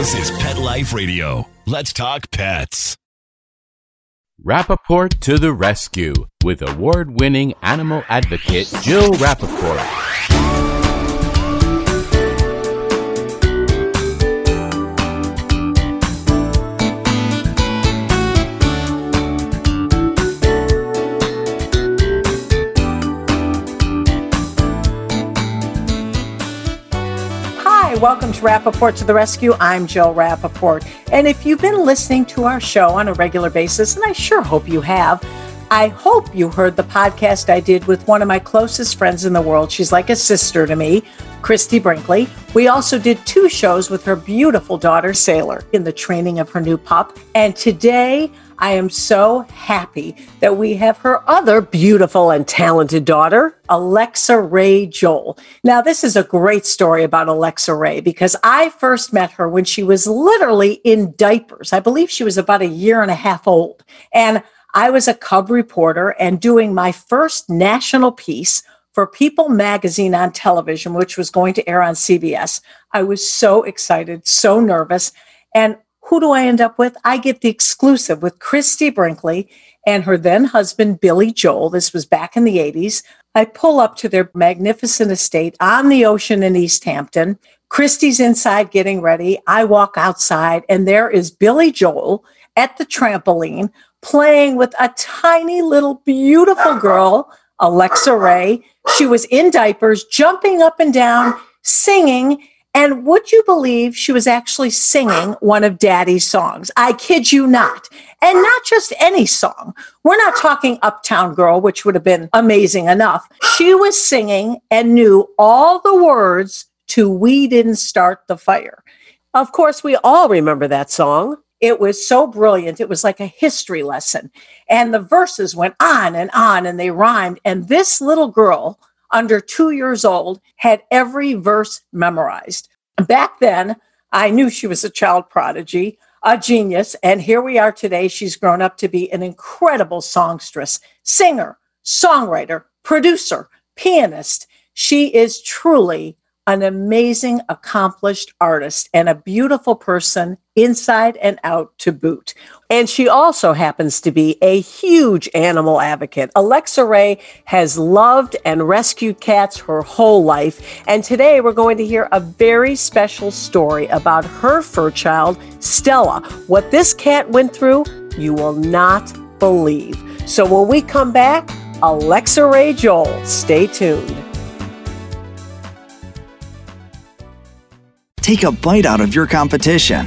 This is Pet Life Radio. Let's talk pets. Rappaport to the rescue with award winning animal advocate Jill Rappaport. Welcome to Rappaport to the Rescue. I'm Jill Rappaport. And if you've been listening to our show on a regular basis, and I sure hope you have, I hope you heard the podcast I did with one of my closest friends in the world. She's like a sister to me, Christie Brinkley. We also did two shows with her beautiful daughter, Sailor, in the training of her new pup. And today, I am so happy that we have her other beautiful and talented daughter, Alexa Ray Joel. Now, this is a great story about Alexa Ray because I first met her when she was literally in diapers. I believe she was about a year and a half old. And I was a cub reporter and doing my first national piece for People magazine on television, which was going to air on CBS. I was so excited, so nervous. And who do I end up with? I get the exclusive with Christie Brinkley and her then husband, Billy Joel. This was back in the 80s. I pull up to their magnificent estate on the ocean in East Hampton. Christie's inside getting ready. I walk outside, and there is Billy Joel at the trampoline playing with a tiny little beautiful girl, Alexa Ray. She was in diapers, jumping up and down, singing. And would you believe she was actually singing one of Daddy's songs? I kid you not. And not just any song. We're not talking Uptown Girl, which would have been amazing enough. She was singing and knew all the words to We Didn't Start the Fire. Of course, we all remember that song. It was so brilliant. It was like a history lesson. And the verses went on and on and they rhymed. And this little girl, under two years old, had every verse memorized. Back then, I knew she was a child prodigy, a genius, and here we are today. She's grown up to be an incredible songstress, singer, songwriter, producer, pianist. She is truly an amazing, accomplished artist and a beautiful person inside and out to boot. And she also happens to be a huge animal advocate. Alexa Ray has loved and rescued cats her whole life. And today we're going to hear a very special story about her fur child, Stella. What this cat went through, you will not believe. So when we come back, Alexa Ray Joel, stay tuned. Take a bite out of your competition.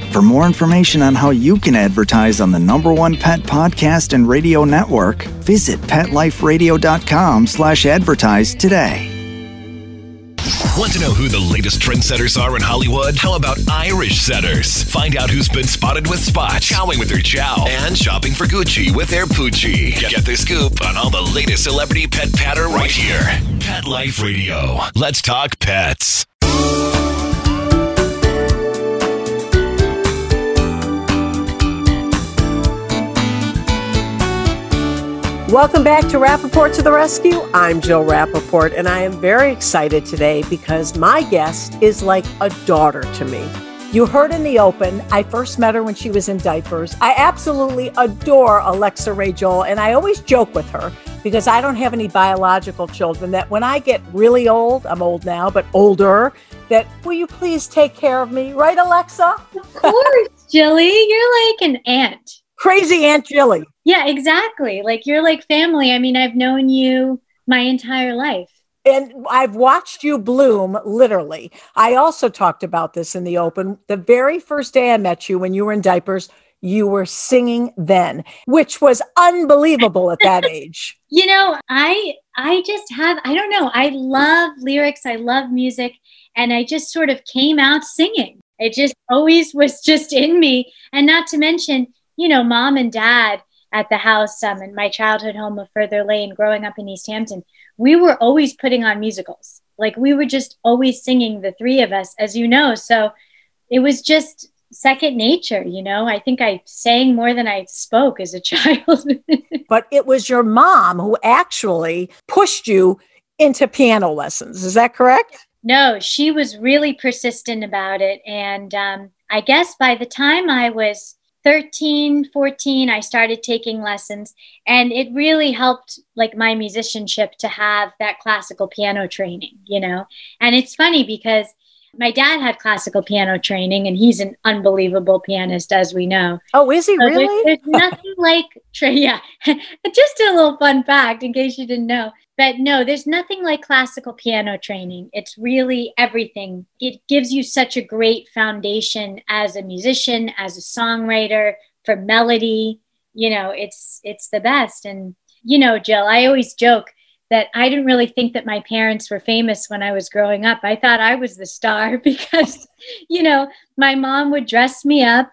For more information on how you can advertise on the number one pet podcast and radio network, visit PetLifeRadio.com slash advertise today. Want to know who the latest trendsetters are in Hollywood? How about Irish setters? Find out who's been spotted with Spot, chowing with their chow, and shopping for Gucci with their Poochie. Get the scoop on all the latest celebrity pet patter right here. Pet Life Radio. Let's talk pets. Welcome back to Rappaport to the Rescue. I'm Jill Rappaport, and I am very excited today because my guest is like a daughter to me. You heard in the open, I first met her when she was in diapers. I absolutely adore Alexa Ray Joel, and I always joke with her because I don't have any biological children that when I get really old, I'm old now, but older, that will you please take care of me, right, Alexa? Of course, Jilly. You're like an aunt. Crazy Aunt Jilly. Yeah, exactly. Like you're like family. I mean, I've known you my entire life. And I've watched you bloom literally. I also talked about this in the open. The very first day I met you when you were in diapers, you were singing then, which was unbelievable at that age. You know, I I just have I don't know, I love lyrics, I love music, and I just sort of came out singing It just always was just in me. And not to mention, you know, mom and dad at the house um, in my childhood home of Further Lane, growing up in East Hampton, we were always putting on musicals. Like we were just always singing, the three of us, as you know. So it was just second nature, you know. I think I sang more than I spoke as a child. but it was your mom who actually pushed you into piano lessons. Is that correct? No, she was really persistent about it. And um, I guess by the time I was 13 14 i started taking lessons and it really helped like my musicianship to have that classical piano training you know? And it's funny because my dad had classical piano training and he's an unbelievable pianist as we know oh is he so really there's, there's nothing like tra- yeah just a little fun fact in case you didn't know but no, there's nothing like classical piano training. It's really everything. It gives you such a great foundation as a musician, as a songwriter, for melody. You know, it's it's the best. And you know, Jill, I always joke that I didn't really think that my parents were famous when I was growing up. I thought I was the star because, you know, my mom would dress me up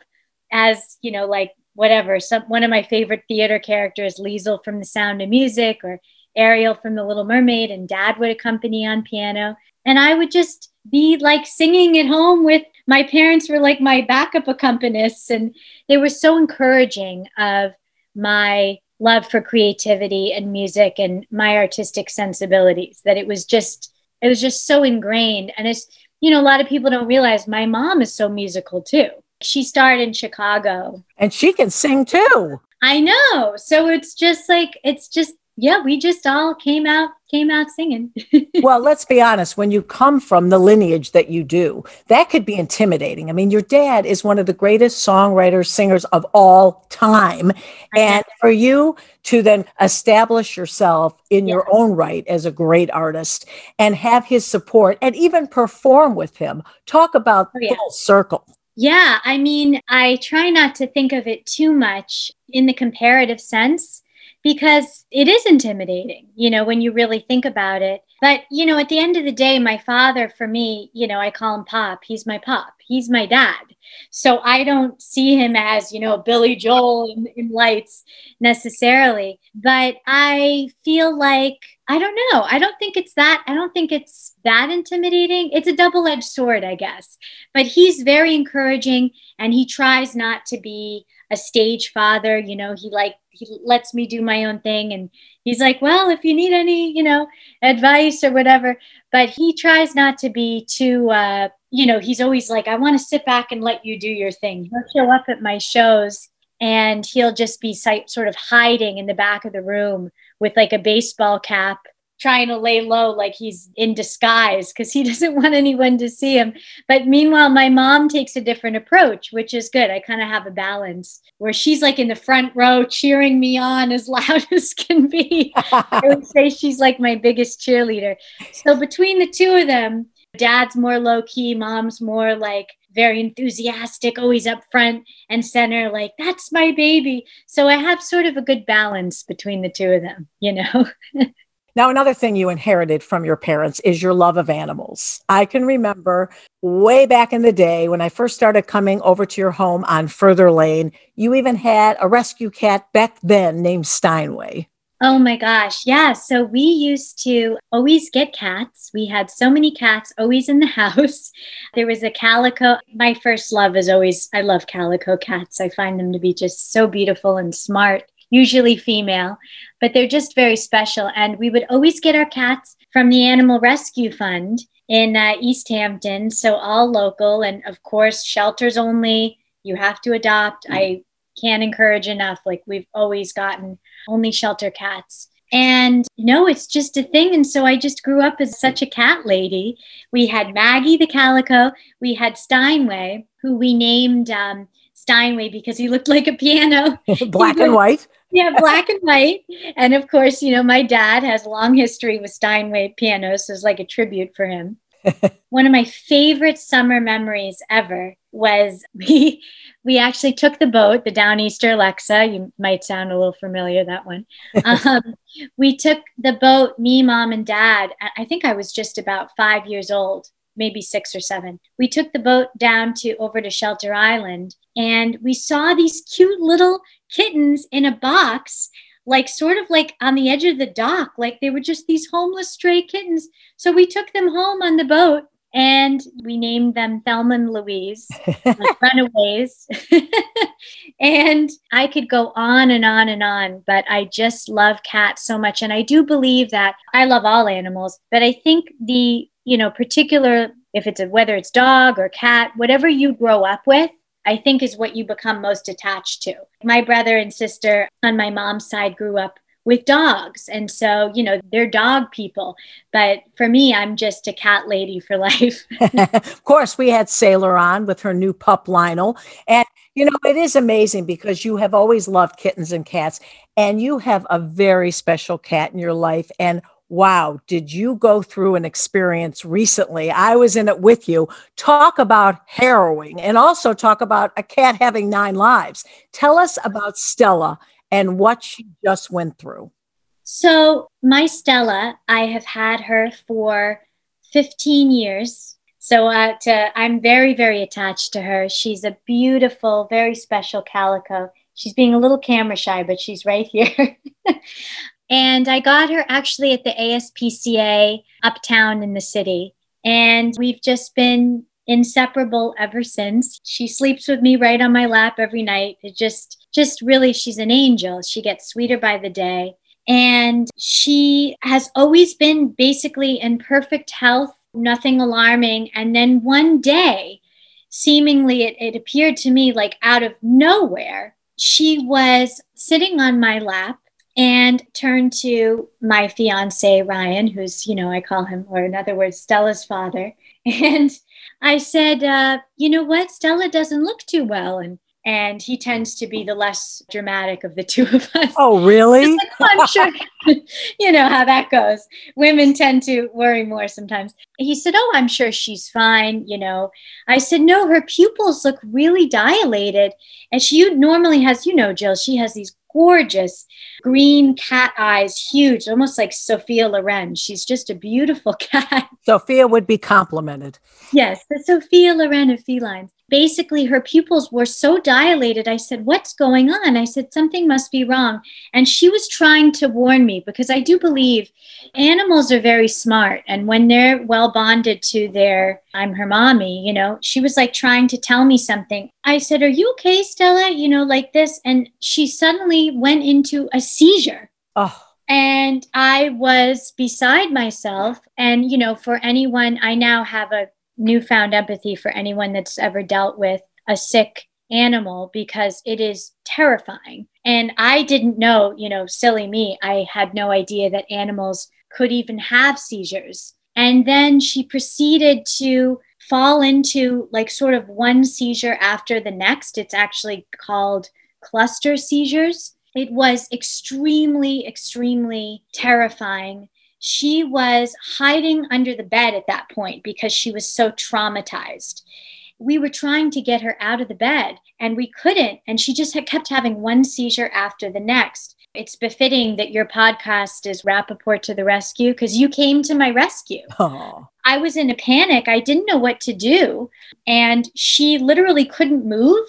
as, you know, like whatever, some one of my favorite theater characters, Liesl from The Sound of Music, or Ariel from The Little Mermaid, and dad would accompany on piano. And I would just be like singing at home with my parents were like my backup accompanists and they were so encouraging of my love for creativity and music and my artistic sensibilities that it was just it was just so ingrained. And it's you know a lot of people don't realize my mom is so musical too. She starred in chicago. And she can sing too. I know. So it's just like it's just yeah, we just all came out came out singing. well, let's be honest, when you come from the lineage that you do, that could be intimidating. I mean, your dad is one of the greatest songwriters, singers of all time. And for you to then establish yourself in yeah. your own right as a great artist and have his support and even perform with him. Talk about oh, yeah. full circle. Yeah, I mean, I try not to think of it too much in the comparative sense because it is intimidating, you know, when you really think about it. But, you know, at the end of the day, my father, for me, you know, I call him Pop. He's my Pop. He's my dad. So I don't see him as, you know, Billy Joel in, in lights necessarily. But I feel like, I don't know. I don't think it's that. I don't think it's that intimidating. It's a double edged sword, I guess. But he's very encouraging and he tries not to be a stage father. You know, he like he lets me do my own thing and he's like well if you need any you know advice or whatever but he tries not to be too uh you know he's always like i want to sit back and let you do your thing he'll show up at my shows and he'll just be sort of hiding in the back of the room with like a baseball cap trying to lay low like he's in disguise because he doesn't want anyone to see him. But meanwhile, my mom takes a different approach, which is good. I kind of have a balance where she's like in the front row cheering me on as loud as can be. I would say she's like my biggest cheerleader. So between the two of them, dad's more low key, mom's more like very enthusiastic, always up front and center, like, that's my baby. So I have sort of a good balance between the two of them, you know? Now, another thing you inherited from your parents is your love of animals. I can remember way back in the day when I first started coming over to your home on Further Lane, you even had a rescue cat back then named Steinway. Oh my gosh. Yeah. So we used to always get cats. We had so many cats always in the house. There was a calico. My first love is always, I love calico cats. I find them to be just so beautiful and smart usually female, but they're just very special. And we would always get our cats from the Animal Rescue Fund in uh, East Hampton, so all local, and of course, shelters only. You have to adopt. I can't encourage enough. Like we've always gotten only shelter cats. And no, it's just a thing. And so I just grew up as such a cat lady. We had Maggie the calico, we had Steinway, who we named um, Steinway because he looked like a piano. Black and white yeah, black and white. And of course, you know, my dad has a long history with Steinway pianos, so it's like a tribute for him. One of my favorite summer memories ever was we we actually took the boat, the Downeaster Alexa. You might sound a little familiar that one. Um, we took the boat, me, mom, and dad. I think I was just about five years old. maybe six or seven. We took the boat down to over to Shelter Island and we saw these cute little kittens in a box like sort of like on the edge of the dock like they were just these homeless stray kittens so we took them home on the boat and we named them Thelma and Louise, like runaways. and I could go on and on and on, but I just love cats so much. And I do believe that I love all animals, but I think the, you know, particular, if it's a, whether it's dog or cat, whatever you grow up with, I think is what you become most attached to. My brother and sister on my mom's side grew up with dogs. And so, you know, they're dog people. But for me, I'm just a cat lady for life. of course, we had Sailor on with her new pup, Lionel. And, you know, it is amazing because you have always loved kittens and cats, and you have a very special cat in your life. And wow, did you go through an experience recently? I was in it with you. Talk about harrowing and also talk about a cat having nine lives. Tell us about Stella and what she just went through. So, my Stella, I have had her for 15 years. So, uh, I'm very, very attached to her. She's a beautiful, very special calico. She's being a little camera shy, but she's right here. and I got her actually at the ASPCA uptown in the city. And we've just been inseparable ever since. She sleeps with me right on my lap every night. It just just really, she's an angel. She gets sweeter by the day. And she has always been basically in perfect health, nothing alarming. And then one day, seemingly, it, it appeared to me like out of nowhere, she was sitting on my lap and turned to my fiance Ryan, who's you know I call him, or in other words, Stella's father, and I said, uh, you know what, Stella doesn't look too well, and and he tends to be the less dramatic of the two of us. Oh, really? I'm sure you know how that goes. Women tend to worry more sometimes. He said, Oh, I'm sure she's fine. You know, I said, No, her pupils look really dilated. And she normally has, you know, Jill, she has these gorgeous green cat eyes, huge, almost like Sophia Loren. She's just a beautiful cat. Sophia would be complimented. Yes, the Sophia Loren of felines basically her pupils were so dilated. I said, What's going on? I said, Something must be wrong. And she was trying to warn me because I do believe animals are very smart. And when they're well bonded to their, I'm her mommy, you know, she was like trying to tell me something. I said, Are you okay, Stella? You know, like this. And she suddenly went into a seizure. Oh. And I was beside myself. And, you know, for anyone, I now have a newfound empathy for anyone that's ever dealt with a sick animal because it is terrifying. And I didn't know, you know, silly me, I had no idea that animals could even have seizures. And then she proceeded to fall into like sort of one seizure after the next. It's actually called cluster seizures. It was extremely, extremely terrifying she was hiding under the bed at that point because she was so traumatized. We were trying to get her out of the bed and we couldn't. And she just had kept having one seizure after the next. It's befitting that your podcast is Rappaport to the rescue because you came to my rescue. Aww. I was in a panic. I didn't know what to do. And she literally couldn't move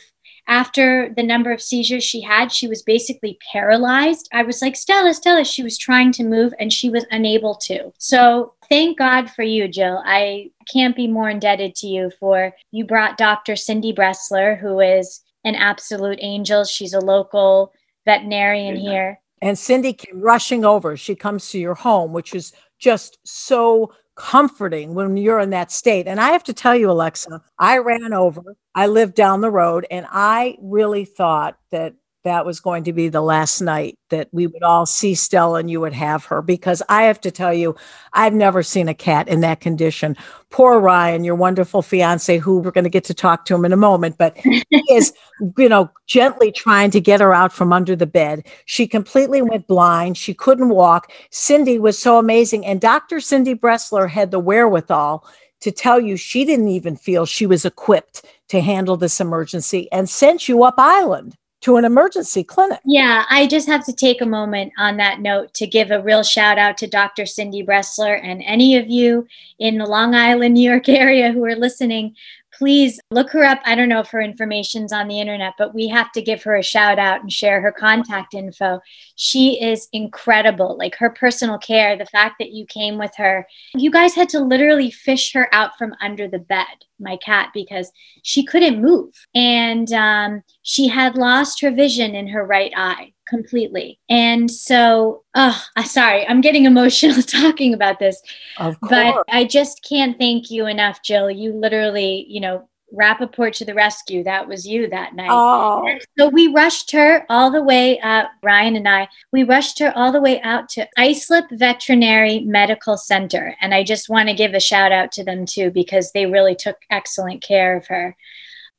after the number of seizures she had, she was basically paralyzed. I was like, Stella, Stella, she was trying to move and she was unable to. So thank God for you, Jill. I can't be more indebted to you for you brought Dr. Cindy Bressler, who is an absolute angel. She's a local veterinarian here. And Cindy came rushing over. She comes to your home, which is just so comforting when you're in that state. And I have to tell you, Alexa, I ran over, I lived down the road, and I really thought that that was going to be the last night that we would all see Stella and you would have her because I have to tell you, I've never seen a cat in that condition. Poor Ryan, your wonderful fiance, who we're going to get to talk to him in a moment, but he is, you know, gently trying to get her out from under the bed. She completely went blind. She couldn't walk. Cindy was so amazing. And Dr. Cindy Bressler had the wherewithal to tell you she didn't even feel she was equipped to handle this emergency and sent you up island. To an emergency clinic. Yeah, I just have to take a moment on that note to give a real shout out to Dr. Cindy Bressler and any of you in the Long Island, New York area who are listening please look her up. I don't know if her information's on the internet, but we have to give her a shout out and share her contact info. She is incredible. Like her personal care, the fact that you came with her, you guys had to literally fish her out from under the bed, my cat, because she couldn't move. And um, she had lost her vision in her right eye completely. And so, oh, sorry, I'm getting emotional talking about this. Of course. But I just can't thank you enough, Jill. You literally, you know, Rappaport to the rescue. That was you that night. Oh. So we rushed her all the way up, Ryan and I, we rushed her all the way out to Islip Veterinary Medical Center. And I just want to give a shout out to them too, because they really took excellent care of her.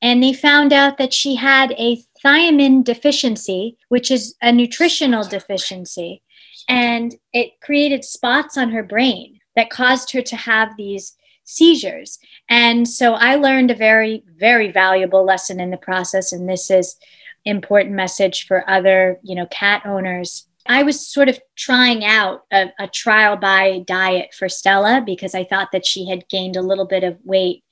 And they found out that she had a thiamine deficiency, which is a nutritional deficiency. And it created spots on her brain that caused her to have these seizures. And so I learned a very, very valuable lesson in the process. And this is important message for other, you know, cat owners. I was sort of trying out a, a trial by diet for Stella because I thought that she had gained a little bit of weight.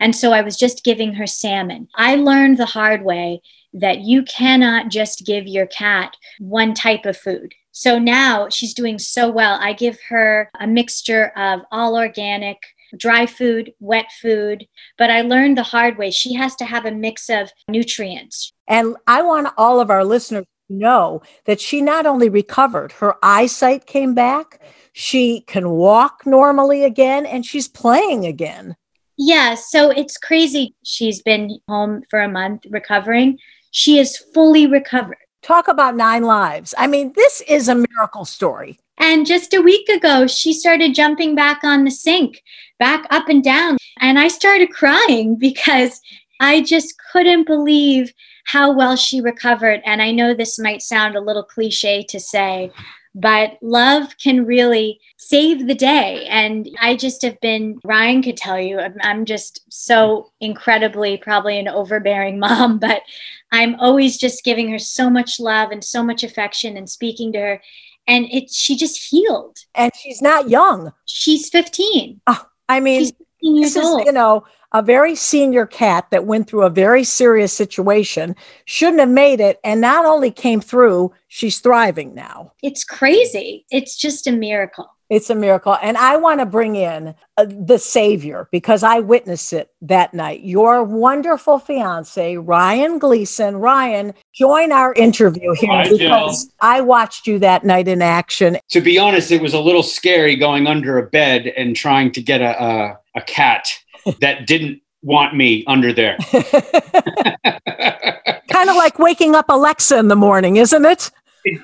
And so I was just giving her salmon. I learned the hard way that you cannot just give your cat one type of food. So now she's doing so well. I give her a mixture of all organic, dry food, wet food. But I learned the hard way. She has to have a mix of nutrients. And I want all of our listeners to know that she not only recovered, her eyesight came back, she can walk normally again, and she's playing again. Yeah, so it's crazy. She's been home for a month recovering. She is fully recovered. Talk about nine lives. I mean, this is a miracle story. And just a week ago, she started jumping back on the sink, back up and down. And I started crying because I just couldn't believe how well she recovered. And I know this might sound a little cliche to say, but love can really save the day. And I just have been, Ryan could tell you, I'm just so incredibly probably an overbearing mom, but I'm always just giving her so much love and so much affection and speaking to her. And it, she just healed. And she's not young. She's 15. Oh, I mean, She's 15 years this is, old. you know, a very senior cat that went through a very serious situation shouldn't have made it and not only came through she's thriving now It's crazy. It's just a miracle. It's a miracle. And i want to bring in uh, the savior because i witnessed it that night. Your wonderful fiance ryan gleason. Ryan join our interview here Hi, Jill. because i watched you that night in action. To be honest, it was a little scary going under a bed and trying to get a a, a cat that didn't want me under there. kind of like waking up alexa in the morning isn't it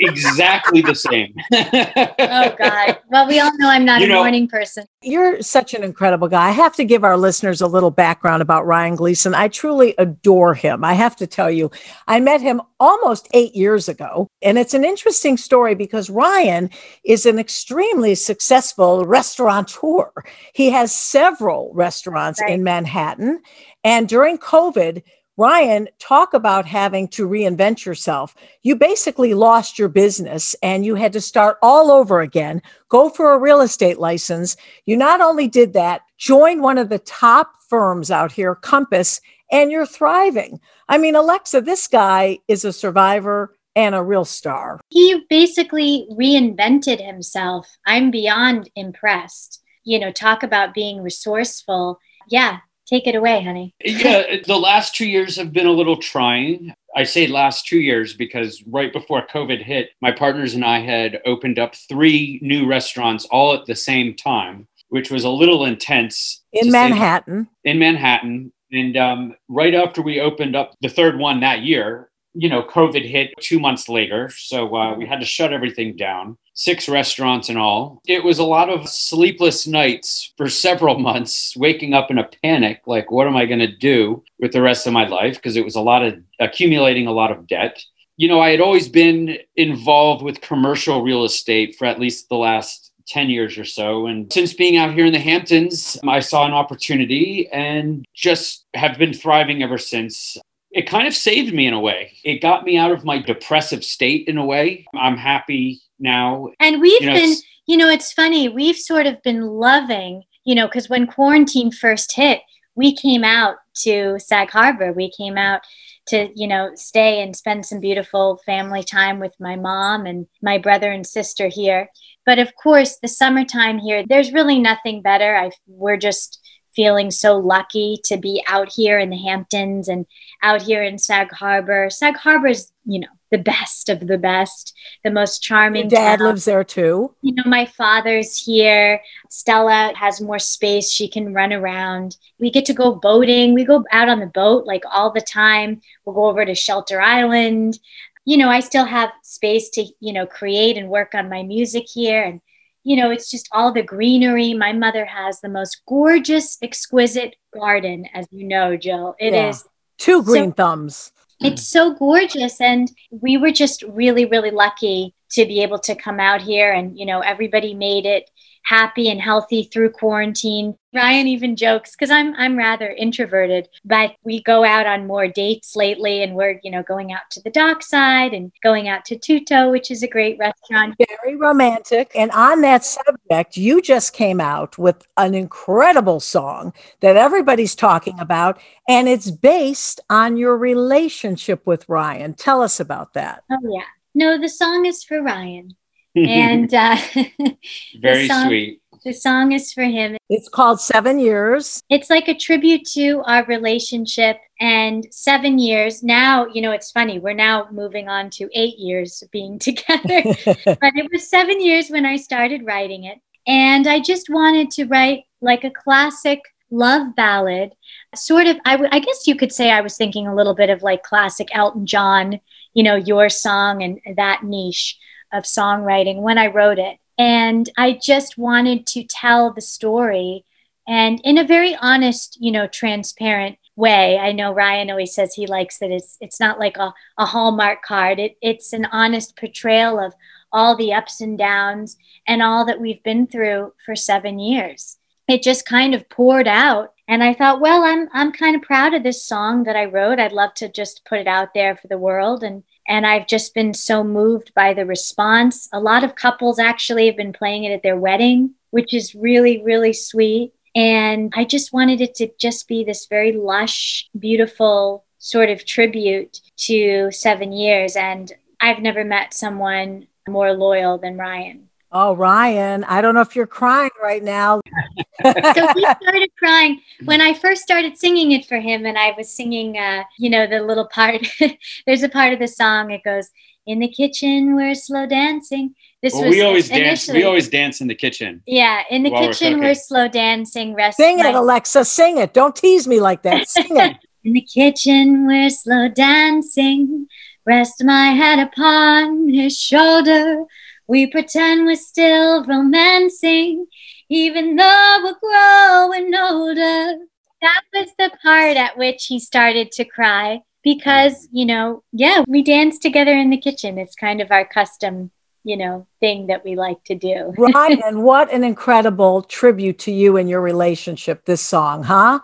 exactly the same. Oh, God. Well, we all know I'm not You a know- morning person. You're such an incredible guy. I have to give our listeners a little background about Ryan Gleason. I truly adore him. I have to tell you, I met him almost eight years ago. And it's an interesting story because Ryan is an extremely successful restaurateur. He has several restaurants Right. in Manhattan. And during COVID, Ryan, talk about having to reinvent yourself. You basically lost your business and you had to start all over again, go for a real estate license. You not only did that, join one of the top firms out here, Compass, and you're thriving. I mean, Alexa, this guy is a survivor and a real star. He basically reinvented himself. I'm beyond impressed. You know, talk about being resourceful. Yeah, take it away, honey. yeah, the last two years have been a little trying. I say last two years because right before COVID hit, my partners and I had opened up three new restaurants all at the same time, which was a little intense. to In say- Manhattan. in Manhattan. And um, right after we opened up the third one that year, you know, COVID hit two months later. So uh, we had to shut everything down, six restaurants and all. It was a lot of sleepless nights for several months, waking up in a panic like, what am I going to do with the rest of my life? Because it was a lot of accumulating a lot of debt. You know, I had always been involved with commercial real estate for at least the last 10 years or so. And since being out here in the Hamptons, I saw an opportunity and just have been thriving ever since. It kind of saved me in a way. It got me out of my depressive state in a way. I'm happy now. And we've You know, been, you know, it's funny, we've sort of been loving, you know, because when quarantine first hit, we came out to Sag Harbor. We came out to, you know, stay and spend some beautiful family time with my mom and my brother and sister here. But of course, the summertime here, there's really nothing better. I we're just feeling so lucky to be out here in the Hamptons and out here in Sag Harbor. Sag Harbor is, you know, the best of the best, the most charming. Your dad town lives there too. you know, my father's here. Stella has more space. She can run around. We get to go boating. We go out on the boat like all the time. We'll go over to Shelter Island. You know, I still have space to, you know, create and work on my music here. And, you know, it's just all the greenery. My mother has the most gorgeous, exquisite garden, as you know, Jill. It is Yeah. Two green So- thumbs. it's so gorgeous and we were just really really lucky to be able to come out here and you know everybody made it happy and healthy through quarantine ryan even jokes because i'm i'm rather introverted but we go out on more dates lately and we're you know going out to the dockside and going out to tuto which is a great restaurant Very romantic. And on that subject, you just came out with an incredible song that everybody's talking about, and it's based on your relationship with Ryan. Tell us about that. oh yeah no the song is for ryan and uh, very song- sweet. the song is for him. It's called Seven Years. it's like a tribute to our relationship and seven years. Now you know it's funny we're now moving on to eight years being together. But it was seven years when i started writing it. And i just wanted to write like a classic love ballad. Sort of I would- I guess you could say i was thinking a little bit of like classic elton john you know your song and that niche of songwriting when i wrote it. And i just wanted to tell the story and in a very honest you know transparent way. I know ryan always says he likes that it's it's not like a, a hallmark card. It, it's an honest portrayal of all the ups and downs and all that we've been through for seven years. It just kind of poured out and i thought well i'm i'm kind of proud of this song that i wrote. I'd love to just put it out there for the world and and i've just been so moved by the response. A lot of couples actually have been playing it at their wedding which is really really sweet. And i just wanted it to just be this very lush beautiful sort of tribute to seven years. And i've never met someone more loyal than ryan. Oh, Ryan, I don't know if you're crying right now. so he started crying when I first started singing it for him, and I was singing, uh, you know, the little part. There's a part of the song. It goes, "In the kitchen, we're slow dancing." This Well, was we always dance. We always dance in the kitchen. Yeah, in the while we're kitchen, we're, slow dancing. Rest Sing it, Alexa. Sing it. Don't tease me like that. Sing it. In the kitchen, we're slow dancing. Rest my head upon his shoulder. We pretend we're still romancing, even though we're growing older. That was the part at which he started to cry because, you know, yeah, we dance together in the kitchen. It's kind of our custom, you know, thing that we like to do. Ryan, what an incredible tribute to you and your relationship, this song, huh?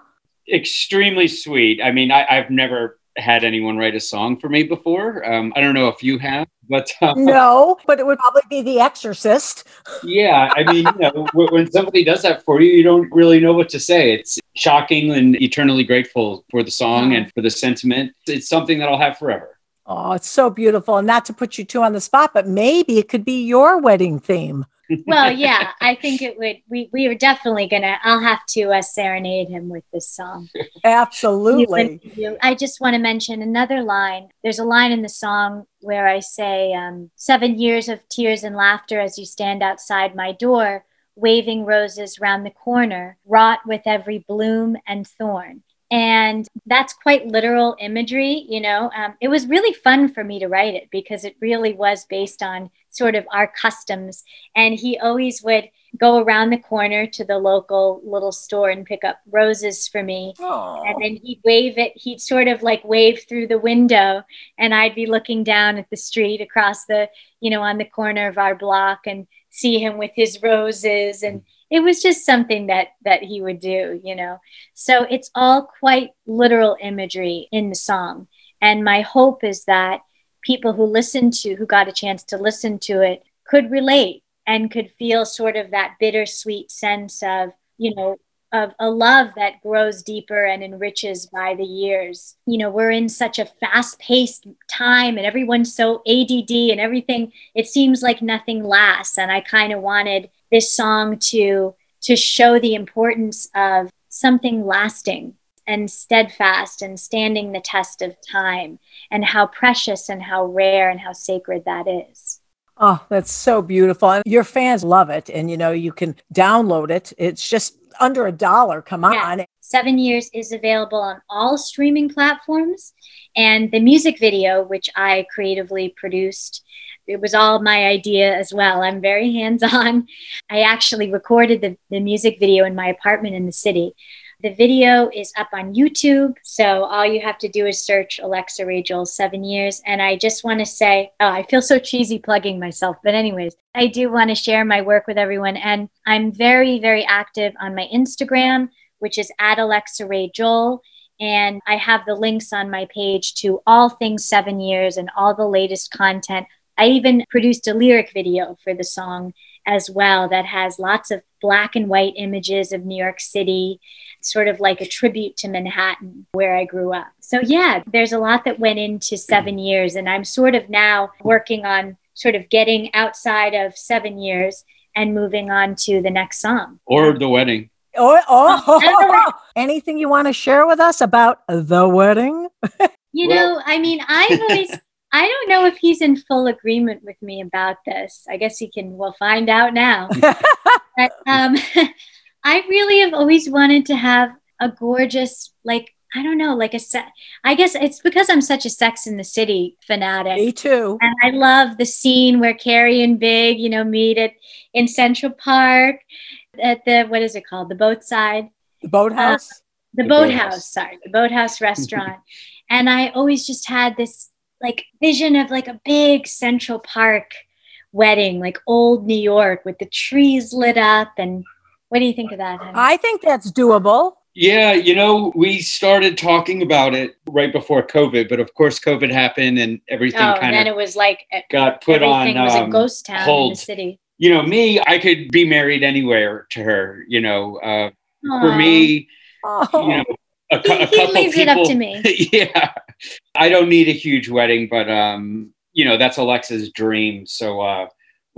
Extremely sweet. I mean, I, I've never had anyone write a song for me before. Um, I don't know if you have, but um, No, but it would probably be The Exorcist. yeah, I mean, you know, when somebody does that for you, you don't really know what to say. It's shocking and eternally grateful for the song and for the sentiment. It's something that I'll have forever. Oh, it's so beautiful. And not to put you two on the spot, but maybe it could be your wedding theme. Well, yeah, I think it would. We, we were definitely going to, I'll have to uh, serenade him with this song. Absolutely. You- I just want to mention another line. There's a line in the song where I say, um, Seven years of tears and laughter as you stand outside my door, waving roses round the corner, wrought with every bloom and thorn. And that's quite literal imagery, you know. Um, it was really fun for me to write it because it really was based on sort of our customs. And he always would go around the corner to the local little store and pick up roses for me. And then he'd wave it he'd sort of like wave through the window and i'd be looking down at the street across the you know on the corner of our block and see him with his roses. And it was just something that that he would do you know. So it's all quite literal imagery in the song. And my hope is that people who listened to, who got a chance to listen to it, could relate and could feel sort of that bittersweet sense of, you know, of a love that grows deeper and enriches by the years. You know, we're in such a fast paced time and everyone's so ADD and everything, it seems like nothing lasts. And I kind of wanted this song to to show the importance of something lasting and steadfast and standing the test of time and how precious and how rare and how sacred that is. Oh, that's so beautiful. And your fans love it. And, you know, you can download it. It's just under a dollar. Come on. Yeah. Seven Years is available on all streaming platforms. And the music video, which I creatively produced, it was all my idea as well. I'm very hands on. I actually recorded the, the music video in my apartment in the city. The video is up on YouTube. So all you have to do is search Alexa Ray Joel seven years. And I just want to say, oh, I feel so cheesy plugging myself. But, anyways, I do want to share my work with everyone. And I'm very, very active on my Instagram, which is at Alexa Ray Joel. And I have the links on my page to all things seven years and all the latest content. I even produced a lyric video for the song as well that has lots of black and white images of New York City, sort of like a tribute to Manhattan, where I grew up. So, yeah, there's a lot that went into seven years. And I'm sort of now working on sort of getting outside of seven years and moving on to the next song. Or the wedding. Oh, oh, oh, anything you want to share with us about the wedding? you well, know, I mean, I've always I don't know if he's in full agreement with me about this. I guess he can, we'll find out now. but, um, I really have always wanted to have a gorgeous, like, I don't know, like a set. I guess it's because I'm such a Sex in the City fanatic. Me too. And I love the scene where Carrie and Big, you know, meet at in Central Park at the what is it called? The boatside. The boathouse. Uh, the, the boathouse. Boat sorry, the boathouse restaurant. and I always just had this like vision of like a big Central Park wedding, like old New York with the trees lit up. And what do you think of that? Honey? I think that's doable. Yeah, you know, we started talking about it right before COVID, but of course, COVID happened and everything oh, kind of. it was like got put on. was um, a ghost town hold. in the city. You know, me, I could be married anywhere to her. You know, uh, for me, oh. you know, a, a he, he leaves people, it up to me. yeah, I don't need a huge wedding, but um, you know that's Alexa's dream. So uh,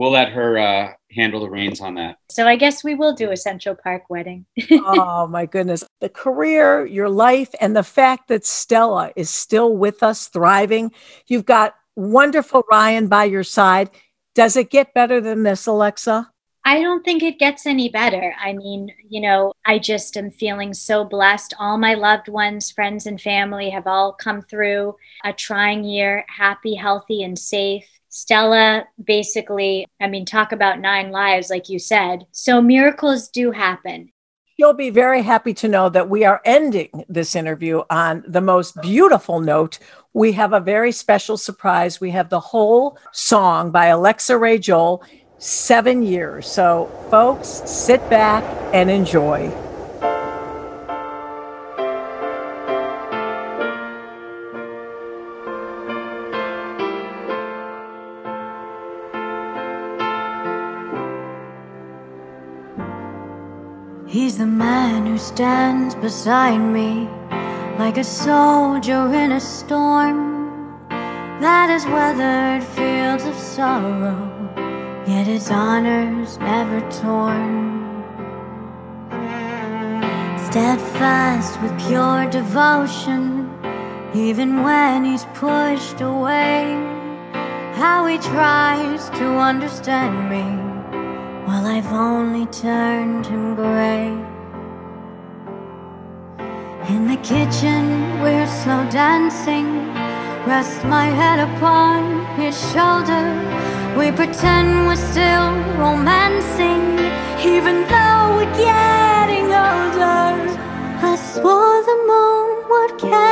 we'll let her uh, handle the reins on that. So I guess we will do a Central Park wedding. oh my goodness. The career, your life, and the fact that Stella is still with us, thriving. You've got wonderful Ryan by your side. Does it get better than this, Alexa? I don't think it gets any better. I mean, you know, I just am feeling so blessed. All my loved ones, friends, and family have all come through a trying year, happy, healthy, and safe. Stella basically, I mean, talk about nine lives, like you said. So miracles do happen. You'll be very happy to know that we are ending this interview on the most beautiful note. We have a very special surprise. We have the whole song by Alexa Ray Joel seven years. So, folks, sit back and enjoy. He's the man who stands beside me like a soldier in a storm that has weathered fields of sorrow yet his honor's never torn. Steadfast with pure devotion, even when he's pushed away. How he tries to understand me while I've only turned him gray. In the kitchen, we're slow dancing. Rest my head upon his shoulder we pretend we're still romancing, even though we're getting older. I swore the moon would carry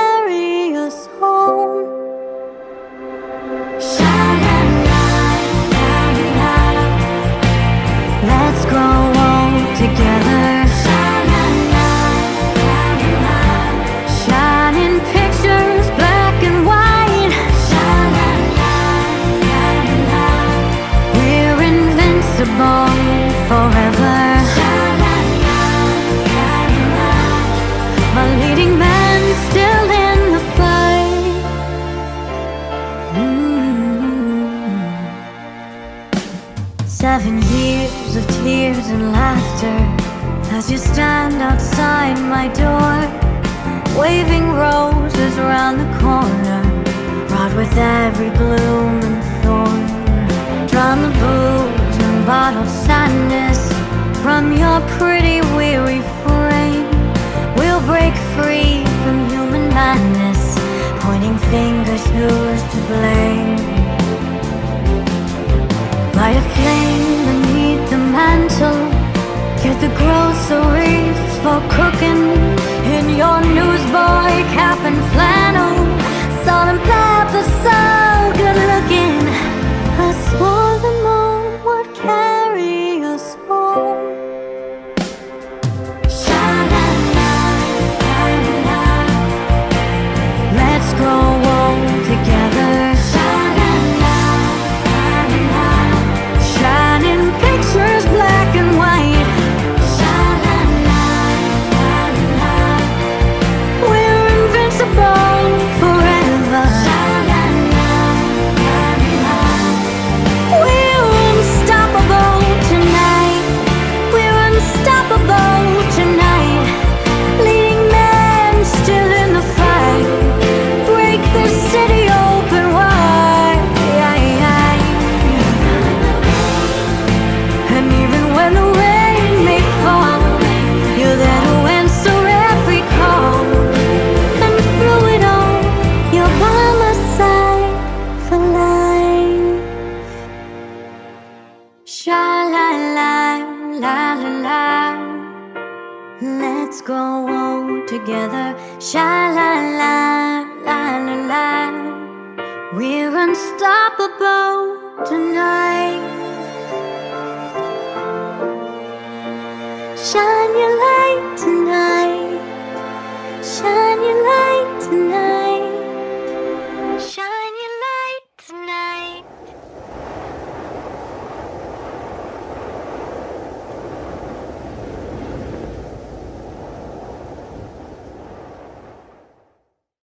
As you stand outside my door, waving roses around the corner, brought with every bloom and thorn. Drown the booze and bottled sadness from your pretty weary frame. We'll break free cooking.